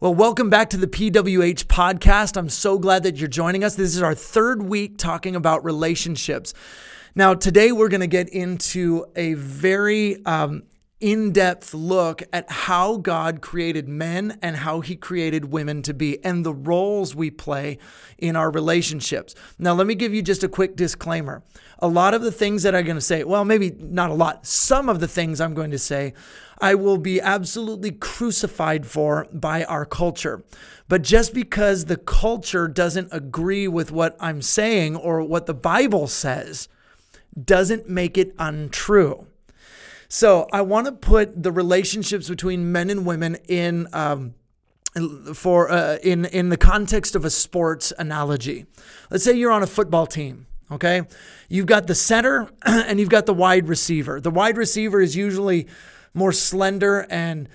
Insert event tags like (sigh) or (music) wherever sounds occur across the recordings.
Well, welcome back to the PWH podcast. I'm so glad that you're joining us. This is our third week talking about relationships. Now, today we're going to get into a very um, in depth look at how God created men and how he created women to be and the roles we play in our relationships. Now, let me give you just a quick disclaimer. A lot of the things that I'm going to say, well, maybe not a lot, some of the things I'm going to say I will be absolutely crucified for by our culture. But just because the culture doesn't agree with what I'm saying or what the Bible says doesn't make it untrue. So I want to put the relationships between men and women in um, for uh, in in the context of a sports analogy. Let's say you're on a football team. Okay, you've got the center (clears throat) and you've got the wide receiver. The wide receiver is usually more slender and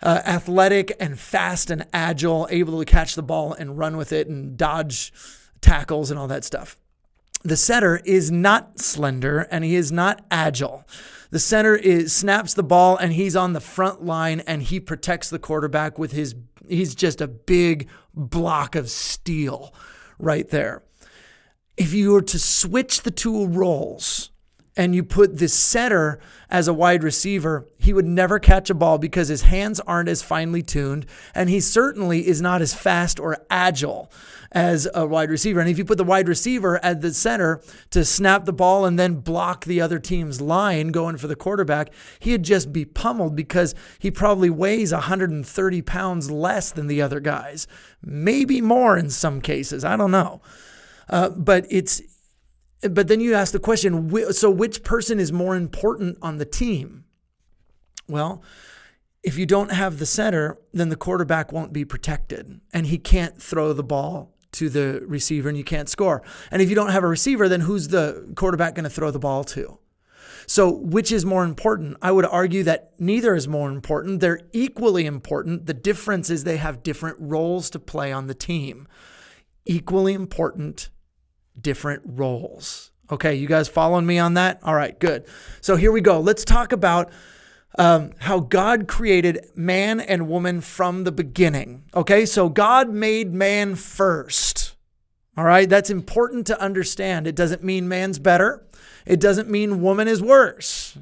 uh, athletic and fast and agile, able to catch the ball and run with it and dodge tackles and all that stuff. The center is not slender and he is not agile. The center is snaps the ball and he's on the front line and he protects the quarterback with his he's just a big block of steel right there. If you were to switch the two roles, and you put this center as a wide receiver, he would never catch a ball because his hands aren't as finely tuned, and he certainly is not as fast or agile as a wide receiver. And if you put the wide receiver at the center to snap the ball and then block the other team's line going for the quarterback, he'd just be pummeled because he probably weighs 130 pounds less than the other guys, maybe more in some cases. I don't know. Uh, but it's but then you ask the question so which person is more important on the team? Well, if you don't have the center, then the quarterback won't be protected and he can't throw the ball to the receiver and you can't score. And if you don't have a receiver, then who's the quarterback going to throw the ball to? So, which is more important? I would argue that neither is more important. They're equally important. The difference is they have different roles to play on the team. Equally important, different roles. Okay, you guys following me on that? All right, good. So here we go. Let's talk about um, how God created man and woman from the beginning. Okay, so God made man first. All right, that's important to understand. It doesn't mean man's better, it doesn't mean woman is worse.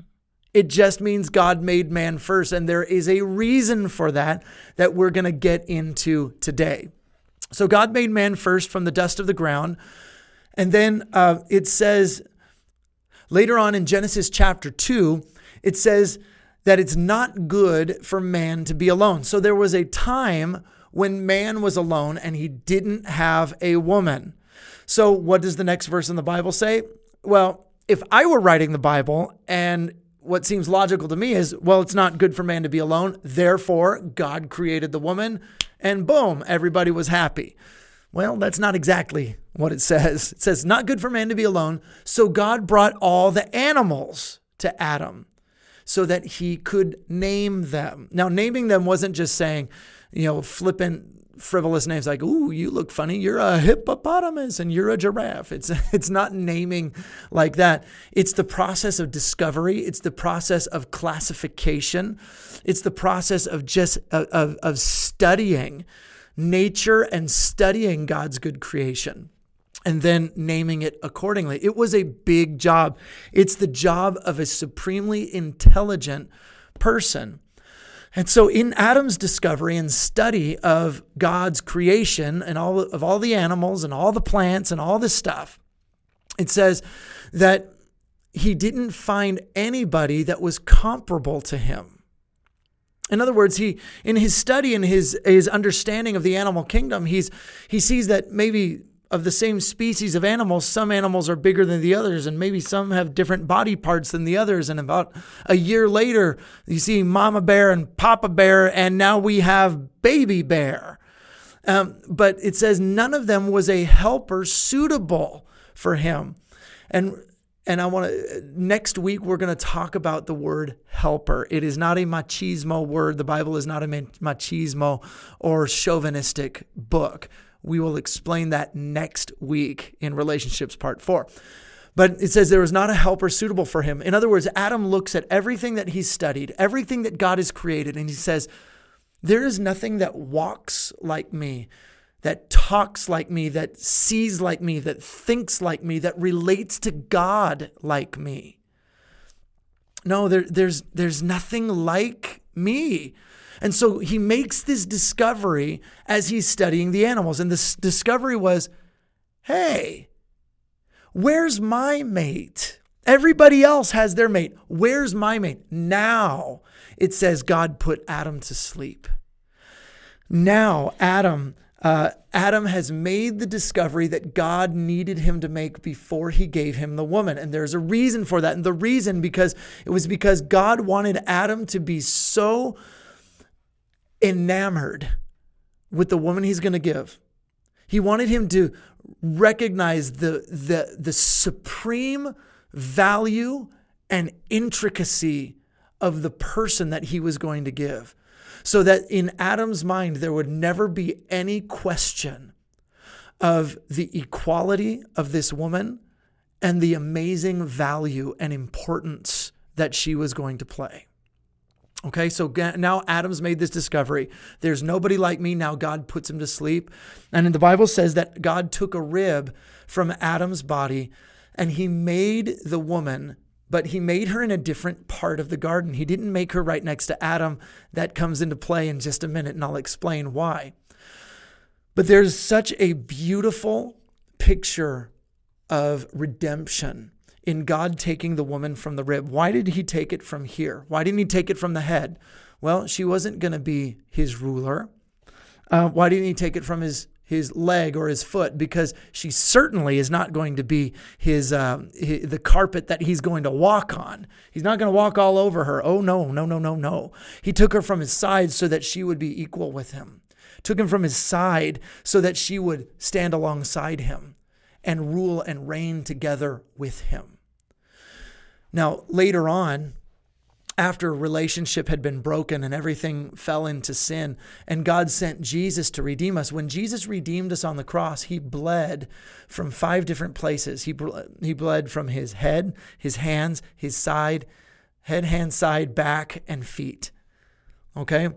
It just means God made man first. And there is a reason for that that we're going to get into today. So God made man first from the dust of the ground and then uh, it says later on in Genesis chapter 2, it says that it's not good for man to be alone. So there was a time when man was alone and he didn't have a woman. So what does the next verse in the Bible say? Well, if I were writing the Bible and what seems logical to me is, well, it's not good for man to be alone. Therefore, God created the woman, and boom, everybody was happy. Well, that's not exactly what it says. It says, not good for man to be alone. So God brought all the animals to Adam so that he could name them. Now, naming them wasn't just saying, you know, flippant, frivolous names like, ooh, you look funny. You're a hippopotamus and you're a giraffe. It's, (laughs) it's not naming like that. It's the process of discovery, it's the process of classification, it's the process of just of, of studying nature and studying God's good creation and then naming it accordingly. It was a big job. It's the job of a supremely intelligent person. And so in Adam's discovery and study of God's creation and all of all the animals and all the plants and all this stuff, it says that he didn't find anybody that was comparable to him. In other words, he in his study and his his understanding of the animal kingdom, he's he sees that maybe of the same species of animals, some animals are bigger than the others, and maybe some have different body parts than the others. And about a year later, you see Mama Bear and Papa Bear, and now we have Baby Bear. Um, but it says none of them was a helper suitable for him. And and I want to, next week, we're going to talk about the word helper. It is not a machismo word. The Bible is not a machismo or chauvinistic book. We will explain that next week in Relationships Part 4. But it says there was not a helper suitable for him. In other words, Adam looks at everything that he's studied, everything that God has created, and he says, There is nothing that walks like me, that talks like me, that sees like me, that thinks like me, that relates to God like me. No, there, there's, there's nothing like me. And so he makes this discovery as he's studying the animals. And this discovery was hey, where's my mate? Everybody else has their mate. Where's my mate? Now it says God put Adam to sleep. Now Adam uh, Adam has made the discovery that God needed him to make before he gave him the woman. And there's a reason for that. And the reason because it was because God wanted Adam to be so enamored with the woman he's going to give. He wanted him to recognize the, the, the supreme value and intricacy of the person that he was going to give. So that in Adam's mind, there would never be any question of the equality of this woman and the amazing value and importance that she was going to play. Okay, so now Adam's made this discovery. There's nobody like me. Now God puts him to sleep. And the Bible says that God took a rib from Adam's body and he made the woman, but he made her in a different part of the garden. He didn't make her right next to Adam. That comes into play in just a minute, and I'll explain why. But there's such a beautiful picture of redemption in God taking the woman from the rib. Why did he take it from here? Why didn't he take it from the head? Well, she wasn't going to be his ruler. Uh, why didn't he take it from his his leg or his foot? Because she certainly is not going to be his, uh, his the carpet that he's going to walk on. He's not going to walk all over her. Oh no, no, no, no, no. He took her from his side so that she would be equal with him. Took him from his side so that she would stand alongside him and rule and reign together with him. Now, later on, after relationship had been broken and everything fell into sin, and God sent Jesus to redeem us. When Jesus redeemed us on the cross, he bled from five different places. He, he bled from his head, his hands, his side, head, hand, side, back, and feet. Okay?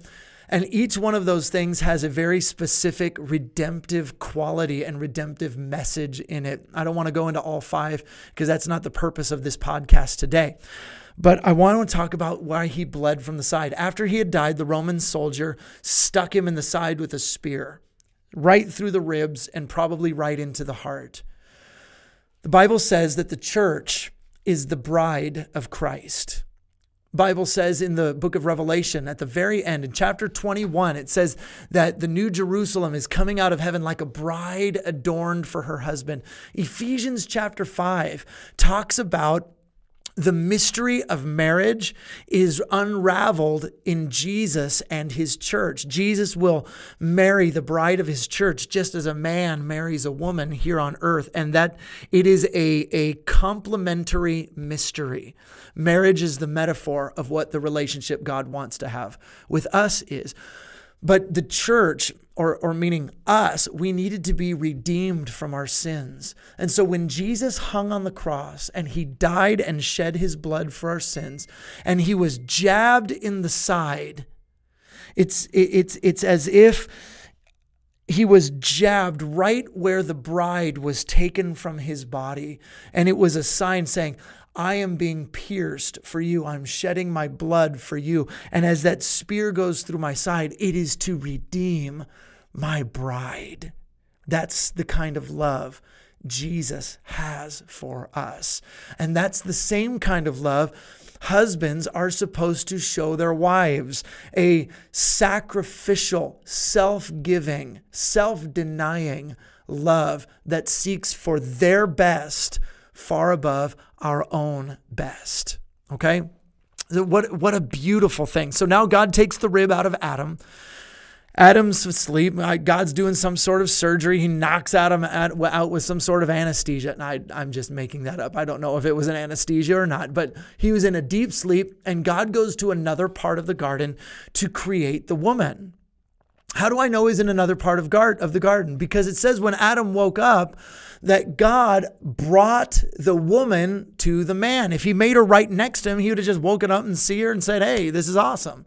And each one of those things has a very specific redemptive quality and redemptive message in it. I don't want to go into all five because that's not the purpose of this podcast today. But I want to talk about why he bled from the side. After he had died, the Roman soldier stuck him in the side with a spear, right through the ribs and probably right into the heart. The Bible says that the church is the bride of Christ. Bible says in the book of Revelation at the very end in chapter 21 it says that the new Jerusalem is coming out of heaven like a bride adorned for her husband. Ephesians chapter 5 talks about the mystery of marriage is unraveled in Jesus and his church. Jesus will marry the bride of his church just as a man marries a woman here on earth, and that it is a, a complementary mystery. Marriage is the metaphor of what the relationship God wants to have with us is. But the church, or, or meaning us, we needed to be redeemed from our sins. And so when Jesus hung on the cross and he died and shed his blood for our sins, and he was jabbed in the side, it's, it's, it's as if he was jabbed right where the bride was taken from his body. And it was a sign saying, I am being pierced for you. I'm shedding my blood for you. And as that spear goes through my side, it is to redeem my bride. That's the kind of love Jesus has for us. And that's the same kind of love husbands are supposed to show their wives a sacrificial, self giving, self denying love that seeks for their best far above our own best. Okay? What, what a beautiful thing. So now God takes the rib out of Adam. Adam's asleep. God's doing some sort of surgery. He knocks Adam out with some sort of anesthesia. And I, I'm just making that up. I don't know if it was an anesthesia or not, but he was in a deep sleep. And God goes to another part of the garden to create the woman. How do I know he's in another part of, of the garden? Because it says when Adam woke up, that God brought the woman to the man. If he made her right next to him, he would have just woken up and see her and said, Hey, this is awesome.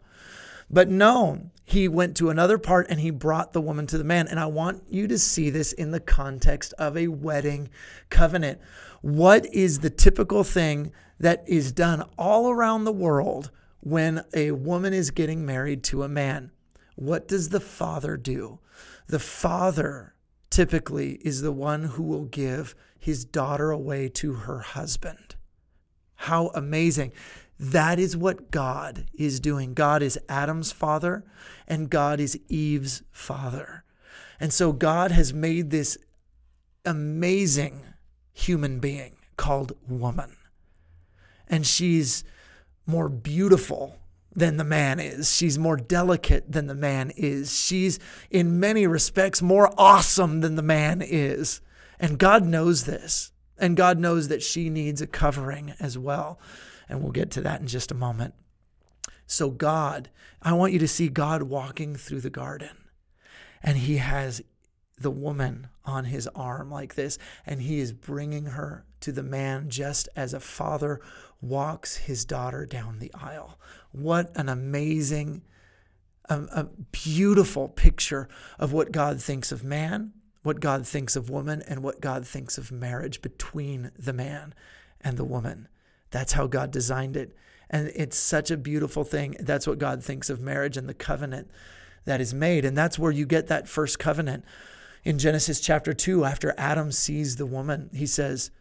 But no, he went to another part and he brought the woman to the man. And I want you to see this in the context of a wedding covenant. What is the typical thing that is done all around the world when a woman is getting married to a man? What does the father do? The father typically is the one who will give his daughter away to her husband. How amazing. That is what God is doing. God is Adam's father and God is Eve's father. And so God has made this amazing human being called woman. And she's more beautiful than the man is. She's more delicate than the man is. She's, in many respects, more awesome than the man is. And God knows this. And God knows that she needs a covering as well. And we'll get to that in just a moment. So, God, I want you to see God walking through the garden. And he has the woman on his arm like this, and he is bringing her to the man just as a father walks his daughter down the aisle. What an amazing, a, a beautiful picture of what God thinks of man, what God thinks of woman, and what God thinks of marriage between the man and the woman. That's how God designed it. And it's such a beautiful thing. That's what God thinks of marriage and the covenant that is made. And that's where you get that first covenant. In Genesis chapter 2, after Adam sees the woman, he says,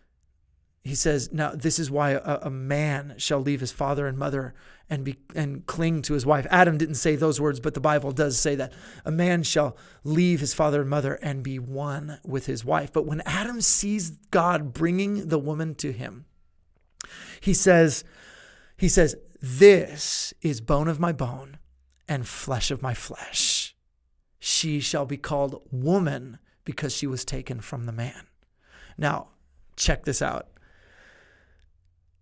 he says, Now, this is why a, a, man shall leave his father and mother and, be, and cling to his wife. Adam didn't say those words, but the Bible does say that. A man shall leave his father and mother and be one with his wife. But when Adam sees God bringing the woman to him, he says, he says, This is bone of my bone and flesh of my flesh. She shall be called woman because she was taken from the man. Now, check this out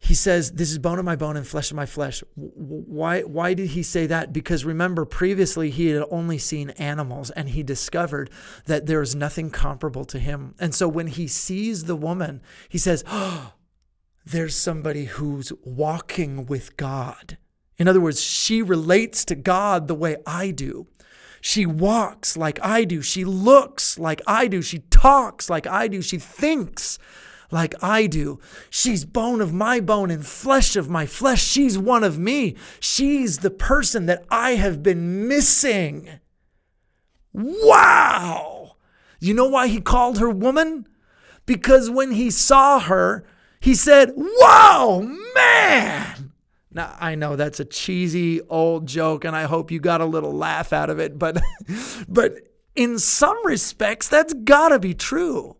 he says, This is bone of my bone and flesh of my flesh. Why, why did he say that? Because remember, previously he had only seen animals and he discovered that there is nothing comparable to him. And so when he sees the woman, he says, oh, There's somebody who's walking with God. In other words, she relates to God the way I do. She walks like I do. She looks like I do. She talks like I do. She thinks like I do. She's bone of my bone and flesh of my flesh. She's one of me. She's the person that I have been missing. Wow. You know why he called her woman? Because when he saw her, he said, Whoa, man. Now, I know that's a cheesy old joke, and I hope you got a little laugh out of it, but, (laughs) but in some respects, that's gotta be true.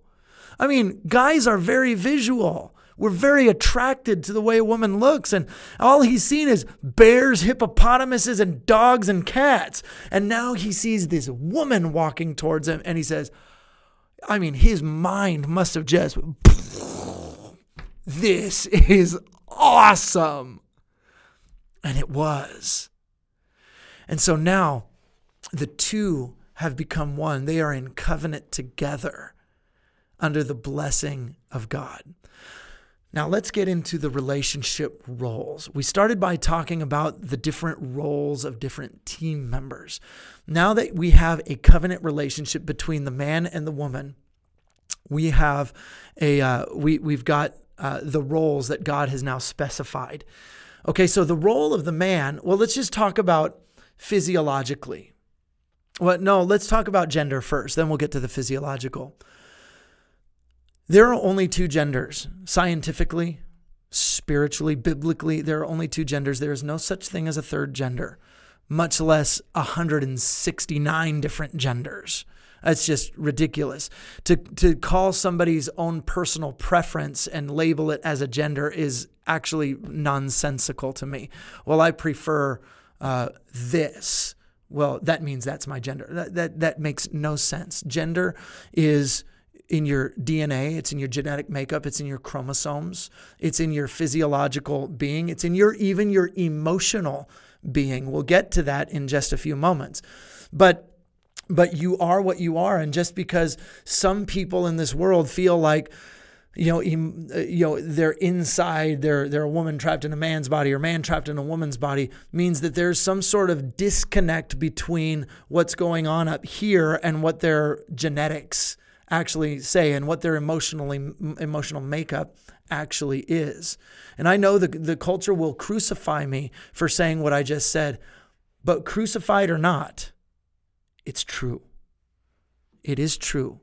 I mean, guys are very visual. We're very attracted to the way a woman looks, and all he's seen is bears, hippopotamuses, and dogs and cats. And now he sees this woman walking towards him, and he says, I mean, his mind must have just, (laughs) this is awesome. And it was. And so now the two have become one. They are in covenant together under the blessing of God. Now, let's get into the relationship roles. We started by talking about the different roles of different team members. Now that we have a covenant relationship between the man and the woman, we have a uh, we we've got uh, the roles that God has now specified. Okay, so the role of the man. Well, let's just talk about physiologically. Well, no, let's talk about gender first. Then we'll get to the physiological. There are only two genders. Scientifically, spiritually, biblically, there are only two genders. There is no such thing as a third gender, much less 169 different genders. That's just ridiculous. To, to call somebody's own personal preference and label it as a gender is actually nonsensical to me. Well, I prefer uh, this. Well, that means that's my gender. That, that, that makes no sense. Gender is in your DNA, it's in your genetic makeup, it's in your chromosomes, it's in your physiological being, it's in your even your emotional being. We'll get to that in just a few moments. But but you are what you are and just because some people in this world feel like you know, uh, you know, they're inside, they're they're a woman trapped in a man's body or man trapped in a woman's body means that there's some sort of disconnect between what's going on up here and what their genetics actually say and what their emotionally emotional makeup actually is. And I know the the culture will crucify me for saying what I just said, but crucified or not, it's true. It is true.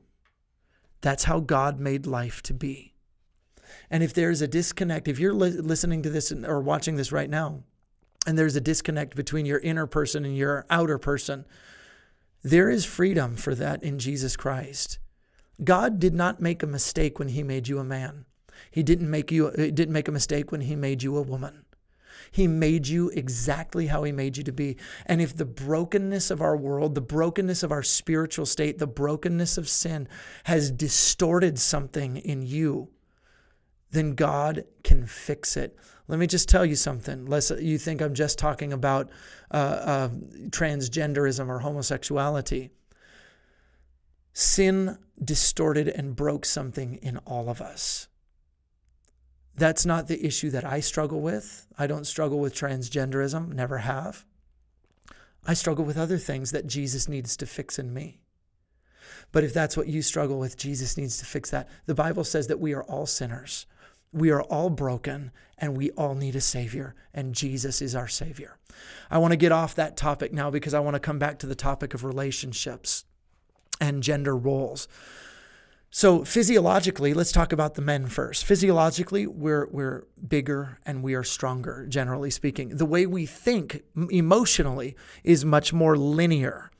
That's how God made life to be. And if there's a disconnect, if you're li- listening to this or watching this right now, and there's a disconnect between your inner person and your outer person, there is freedom for that in Jesus Christ. God did not make a mistake when he made you a man. He didn't make you didn't make a mistake when he made you a woman. He made you exactly how He made you to be. And if the brokenness of our world, the brokenness of our spiritual state, the brokenness of sin has distorted something in you, then God can fix it. Let me just tell you something, lest you think I'm just talking about uh, uh, transgenderism or homosexuality. Sin distorted and broke something in all of us. That's not the issue that I struggle with. I don't struggle with transgenderism, never have. I struggle with other things that Jesus needs to fix in me. But if that's what you struggle with, Jesus needs to fix that. The Bible says that we are all sinners. We are all broken and we all need a Savior, and Jesus is our Savior. I want to get off that topic now because I want to come back to the topic of relationships and gender roles. So physiologically, let's talk about the men first. Physiologically, we're we're bigger and we are stronger, generally speaking. The way we think emotionally is much more linear.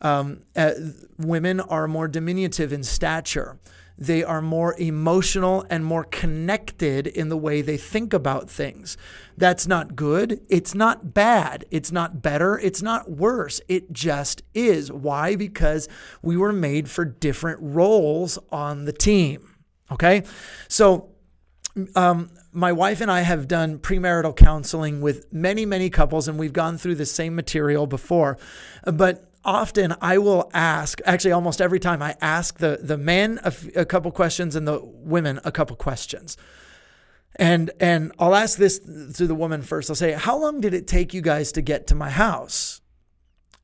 Um, uh, women are more diminutive in stature. They are more emotional and more connected in the way they think about things. That's not good. It's not bad. It's not better. It's not worse. It just is. Why? Because we were made for different roles on the team. Okay? So, um, my wife and I have done premarital counseling with many, many couples, and we've gone through the same material before. But often I will ask, actually, almost every time I ask the, the men a, f- a couple questions and the women a couple questions. And, and I'll ask this to the woman first. I'll say, How long did it take you guys to get to my house?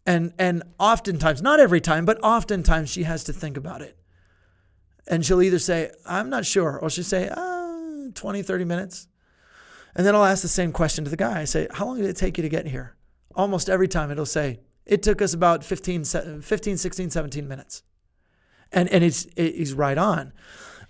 And, and oftentimes, not every time, but oftentimes she has to think about it. And she'll either say, I'm not sure, or she'll say, uh, 20, 30 minutes. And then I'll ask the same question to the guy. I say, How long did it take you to get here? Almost every time it'll say, it took us about 15, 15 16, 17 minutes. And, and it's, he's right on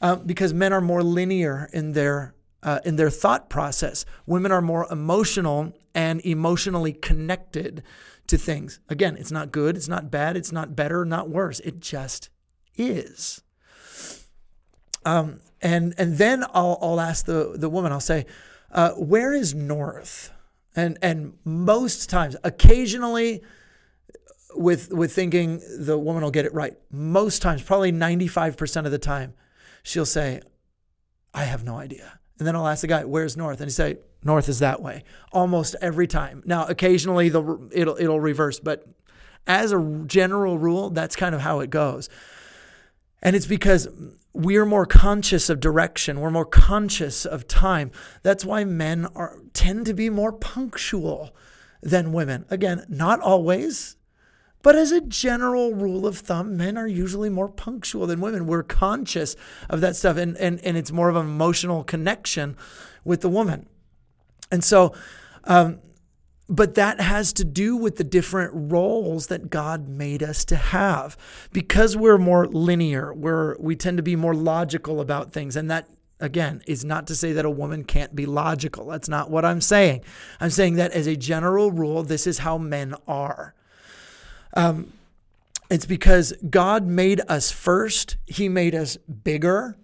um, because men are more linear in their, uh, in their thought process. Women are more emotional and emotionally connected to things. Again, it's not good, it's not bad, it's not better, not worse. It just is. Um, and and then I'll, I'll ask the, the woman, I'll say, uh, where is north? And and most times, occasionally, with with thinking the woman will get it right. Most times, probably 95% of the time, she'll say, I have no idea. And then I'll ask the guy, where's north? And he say, north is that way. Almost every time. Now, occasionally the it'll it'll reverse, but as a general rule, that's kind of how it goes. And it's because we're more conscious of direction, we're more conscious of time. That's why men are tend to be more punctual than women. Again, not always, but as a general rule of thumb, men are usually more punctual than women. We're conscious of that stuff, and, and, and it's more of an emotional connection with the woman. And so, um, but that has to do with the different roles that God made us to have. Because we're more linear, we're, we tend to be more logical about things. And that, again, is not to say that a woman can't be logical. That's not what I'm saying. I'm saying that as a general rule, this is how men are. Um, it's because God made us first, He made us bigger,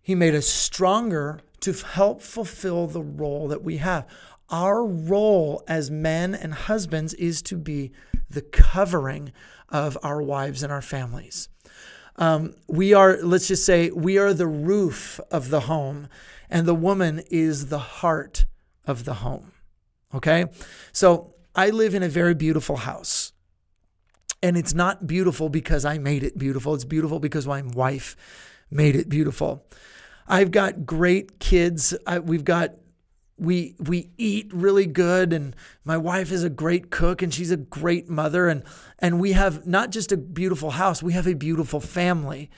He made us stronger to help fulfill the role that we have. Our role as men and husbands is to be the covering of our wives and our families. Um, we are, let's just say, we are the roof of the home, and the woman is the heart of the home. Okay? So I live in a very beautiful house. And it's not beautiful because I made it beautiful. It's beautiful because my wife made it beautiful. I've got great kids. I, we've got we we eat really good and my wife is a great cook and she's a great mother and and we have not just a beautiful house we have a beautiful family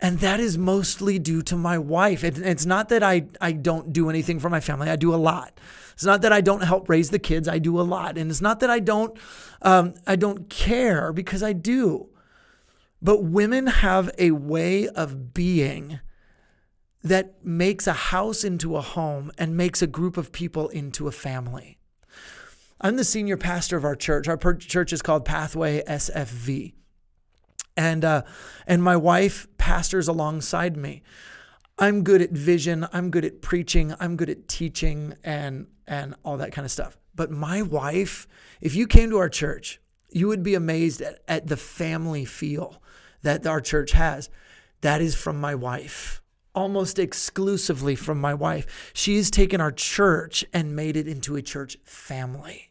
and that is mostly due to my wife it, it's not that I I don't do anything for my family I do a lot it's not that I don't help raise the kids I do a lot and it's not that I don't um, I don't care because I do but women have a way of being that makes a house into a home and makes a group of people into a family. I'm the senior pastor of our church. Our church is called Pathway SFV. And uh, and my wife pastors alongside me. I'm good at vision, I'm good at preaching, I'm good at teaching and and all that kind of stuff. But my wife, if you came to our church, you would be amazed at, at the family feel that our church has. That is from my wife almost exclusively from my wife. She's taken our church and made it into a church family.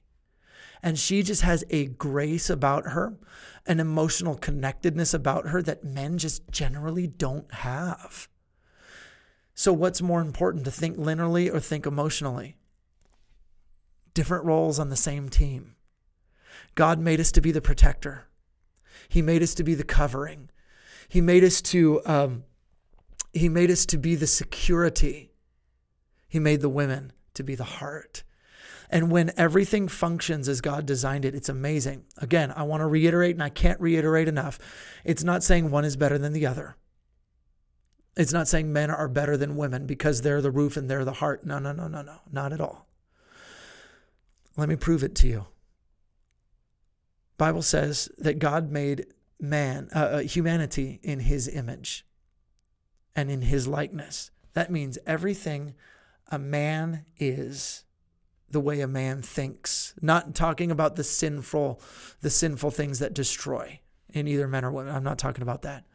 And she just has a grace about her, an emotional connectedness about her that men just generally don't have. So, what's more important to think linearly or think emotionally? Different roles on the same team. God made us to be the protector, He made us to be the covering, He made us to. Um, he made us to be the security. He made the women to be the heart. And when everything functions as God designed it, it's amazing. Again, I want to reiterate, and I can't reiterate enough. It's not saying one is better than the other. It's not saying men are better than women because they're the roof and they're the heart. No, no, no, no, no, not at all. Let me prove it to you. Bible says that God made man, uh, uh humanity in his image and in his likeness. That means everything a man is the way a man thinks not talking about the sinful the sinful things that destroy in either men or women. I'm not talking about that.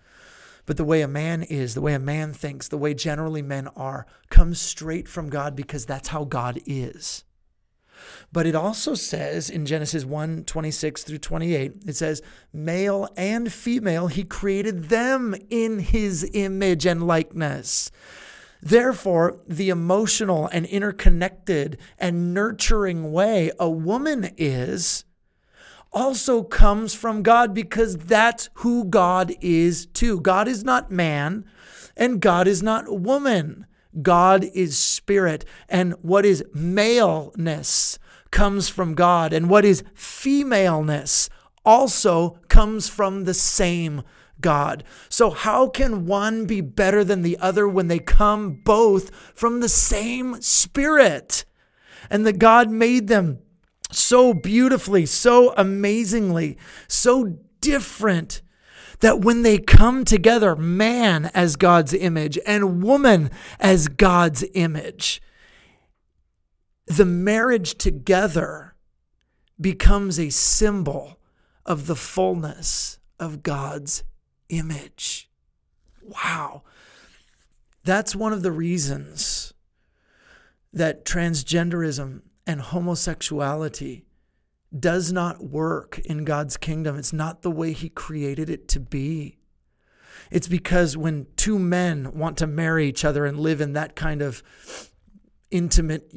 But the way a man is the way a man thinks the way generally men are comes straight from god because that's how god is. But it also says in Genesis 1 26 through 28, it says, male and female, he created them in his image and likeness. Therefore, the emotional and interconnected and nurturing way a woman is also comes from God because that's who God is too. God is not man and God is not woman. God is spirit, and what is maleness comes from God, and what is femaleness also comes from the same God. So, how can one be better than the other when they come both from the same spirit? And that God made them so beautifully, so amazingly, so different that when they come together, man as God's image and woman as God's image, the marriage together becomes a symbol of the fullness of God's image. Wow. That's one of the reasons that transgenderism and homosexuality does not work in God's kingdom. It's not the way He created it to be. It's because when two men want to marry each other and live in that kind of intimate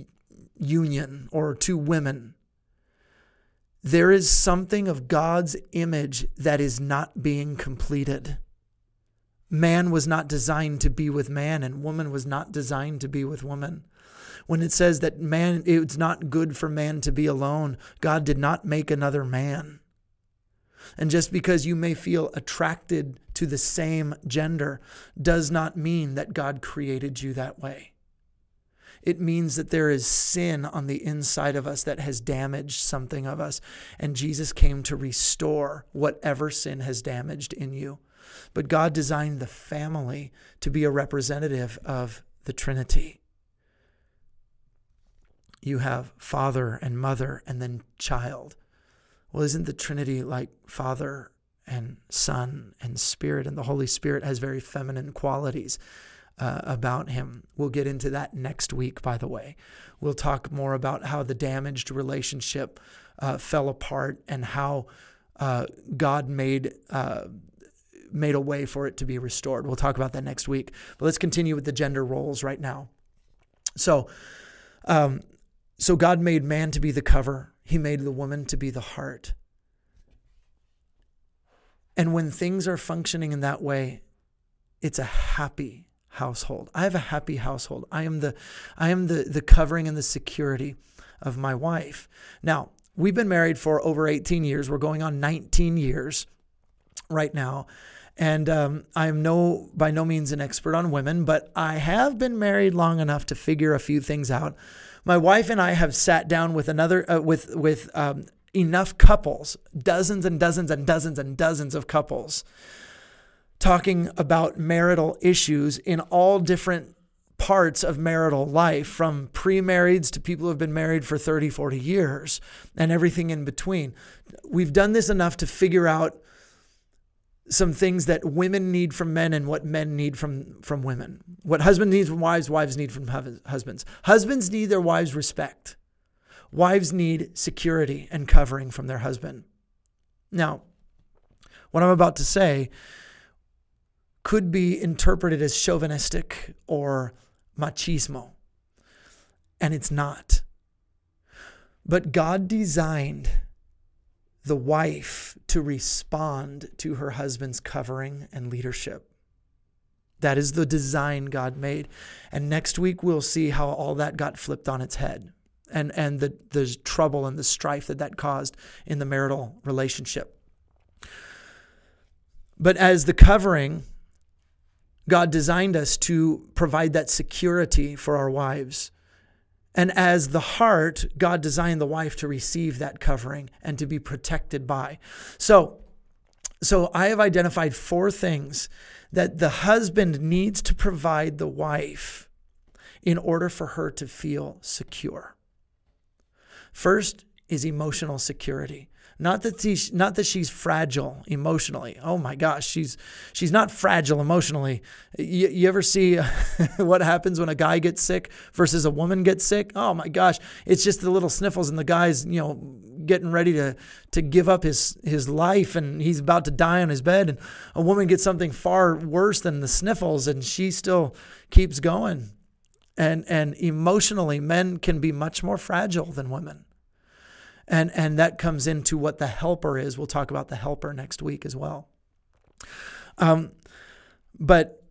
union, or two women, there is something of God's image that is not being completed. Man was not designed to be with man, and woman was not designed to be with woman. When it says that man it's not good for man to be alone god did not make another man. And just because you may feel attracted to the same gender does not mean that god created you that way it means that there is sin on the inside of us that has damaged something of us. And Jesus came to restore whatever sin has damaged in you. But God designed the family to be a representative of the Trinity you have father and mother and then child. Well, isn't the Trinity like father and son and spirit? And the Holy Spirit has very feminine qualities uh, about him. We'll get into that next week, by the way. We'll talk more about how the damaged relationship uh, fell apart and how uh, God made uh, made a way for it to be restored. We'll talk about that next week. But let's continue with the gender roles right now. So, um, so God made man to be the cover. He made the woman to be the heart. And when things are functioning in that way, it's a happy household. I have a happy household. I am the I am the the covering and the security of my wife. Now, we've been married for over 18 years. We're going on 19 years right now. And um, I am no by no means an expert on women, but I have been married long enough to figure a few things out. My wife and I have sat down with another uh, with with um, enough couples, dozens and dozens and dozens and dozens of couples, talking about marital issues in all different parts of marital life, from pre marrieds to people who have been married for 30, 40 years, and everything in between. We've done this enough to figure out some things that women need from men and what men need from, from women. What husbands need from wives, wives need from husbands. Husbands need their wives' respect. Wives need security and covering from their husband. Now, what I'm about to say could be interpreted as chauvinistic or machismo, and it's not. But God designed the wife to respond to her husband's covering and leadership. That is the design God made. And next week, we'll see how all that got flipped on its head and, and the, the trouble and the strife that that caused in the marital relationship. But as the covering, God designed us to provide that security for our wives. And as the heart, God designed the wife to receive that covering and to be protected by. So, so I have identified four things that the husband needs to provide the wife in order for her to feel secure. First is emotional security. Not that she's not that she's fragile emotionally. Oh my gosh, she's she's not fragile emotionally. You, you ever see (laughs) what happens when a guy gets sick versus a woman gets sick? Oh my gosh, it's just the little sniffles and the guy's you know getting ready to to give up his his life and he's about to die on his bed and a woman gets something far worse than the sniffles and she still keeps going. And and emotionally men can be much more fragile than women and and that comes into what the helper is. We'll talk about the helper next week as well. Um, but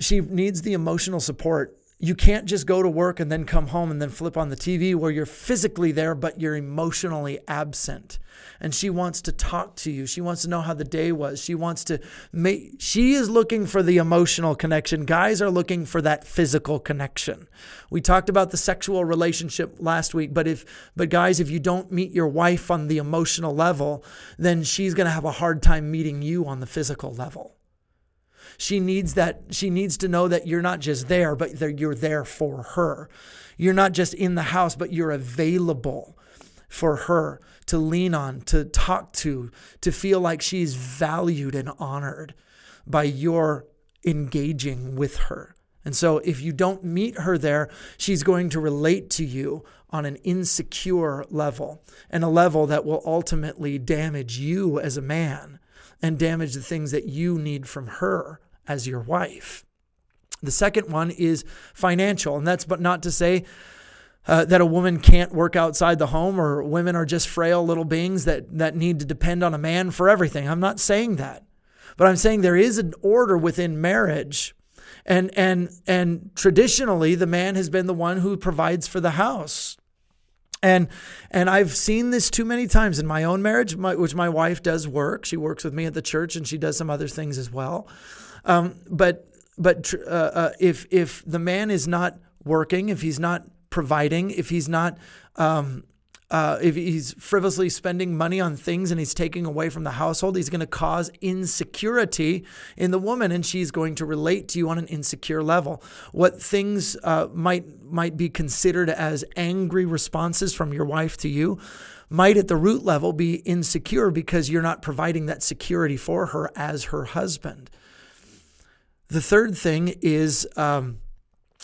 she needs the emotional support you can't just go to work and then come home and then flip on the TV where you're physically there, but you're emotionally absent. And she wants to talk to you. She wants to know how the day was. She wants to make, she is looking for the emotional connection. Guys are looking for that physical connection. We talked about the sexual relationship last week, but if, but guys, if you don't meet your wife on the emotional level, then she's going to have a hard time meeting you on the physical level. She needs that she needs to know that you're not just there, but that you're there for her. You're not just in the house, but you're available for her to lean on, to talk to, to feel like she's valued and honored by your engaging with her. And so, if you don't meet her there, she's going to relate to you on an insecure level and a level that will ultimately damage you as a man and damage the things that you need from her as your wife. The second one is financial, and that's but not to say uh, that a woman can't work outside the home or women are just frail little beings that, that need to depend on a man for everything. I'm not saying that. But I'm saying there is an order within marriage. And, and, and traditionally, the man has been the one who provides for the house. And and I've seen this too many times in my own marriage, my, which my wife does work. She works with me at the church, and she does some other things as well. Um, but but uh, uh, if if the man is not working, if he's not providing, if he's not um, uh, if he's frivolously spending money on things and he's taking away from the household, he's going to cause insecurity in the woman, and she's going to relate to you on an insecure level. What things uh, might might be considered as angry responses from your wife to you might at the root level be insecure because you're not providing that security for her as her husband. The third thing is um,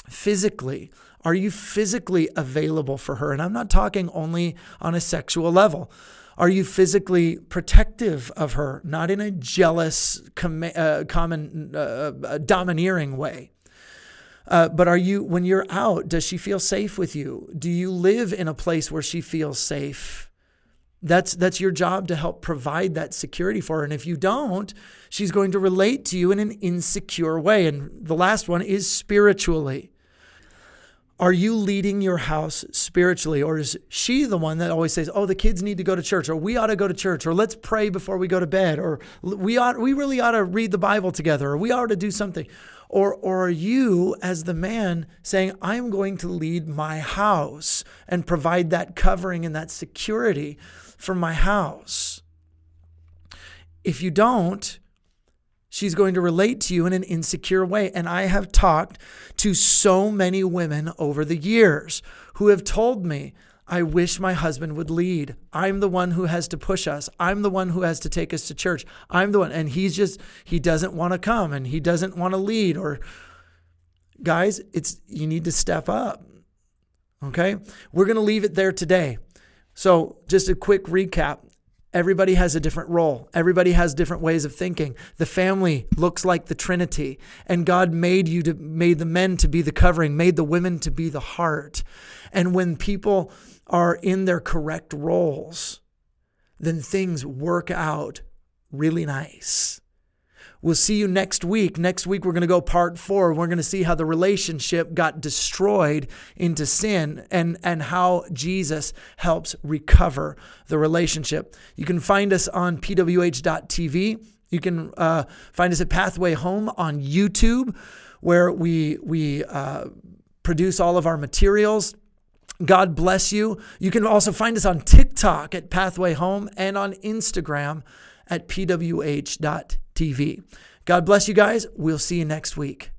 physically. Are you physically available for her? And I'm not talking only on a sexual level. Are you physically protective of her, not in a jealous, com- uh, common, uh, uh, domineering way? Uh, but are you, when you're out, does she feel safe with you? Do you live in a place where she feels safe? That's, that's your job to help provide that security for her. And if you don't, she's going to relate to you in an insecure way. And the last one is spiritually. Are you leading your house spiritually? Or is she the one that always says, Oh, the kids need to go to church, or we ought to go to church, or let's pray before we go to bed, or we ought we really ought to read the Bible together, or we ought to do something? Or, or are you, as the man, saying, I'm going to lead my house and provide that covering and that security for my house? If you don't, She's going to relate to you in an insecure way. And I have talked to so many women over the years who have told me, I wish my husband would lead. I'm the one who has to push us. I'm the one who has to take us to church. I'm the one. And he's just, he doesn't want to come and he doesn't want to lead. Or, guys, it's, you need to step up. Okay. We're going to leave it there today. So, just a quick recap Everybody has a different role. Everybody has different ways of thinking. The family looks like the Trinity, and God made you to made the men to be the covering, made the women to be the heart. And when people are in their correct roles, then things work out really nice. We'll see you next week. Next week, we're going to go part four. We're going to see how the relationship got destroyed into sin and, and how Jesus helps recover the relationship. You can find us on pwh.tv. You can uh, find us at Pathway Home on YouTube, where we, we uh, produce all of our materials. God bless you. You can also find us on TikTok at Pathway Home and on Instagram at pwh.tv. God bless you guys. We'll see you next week.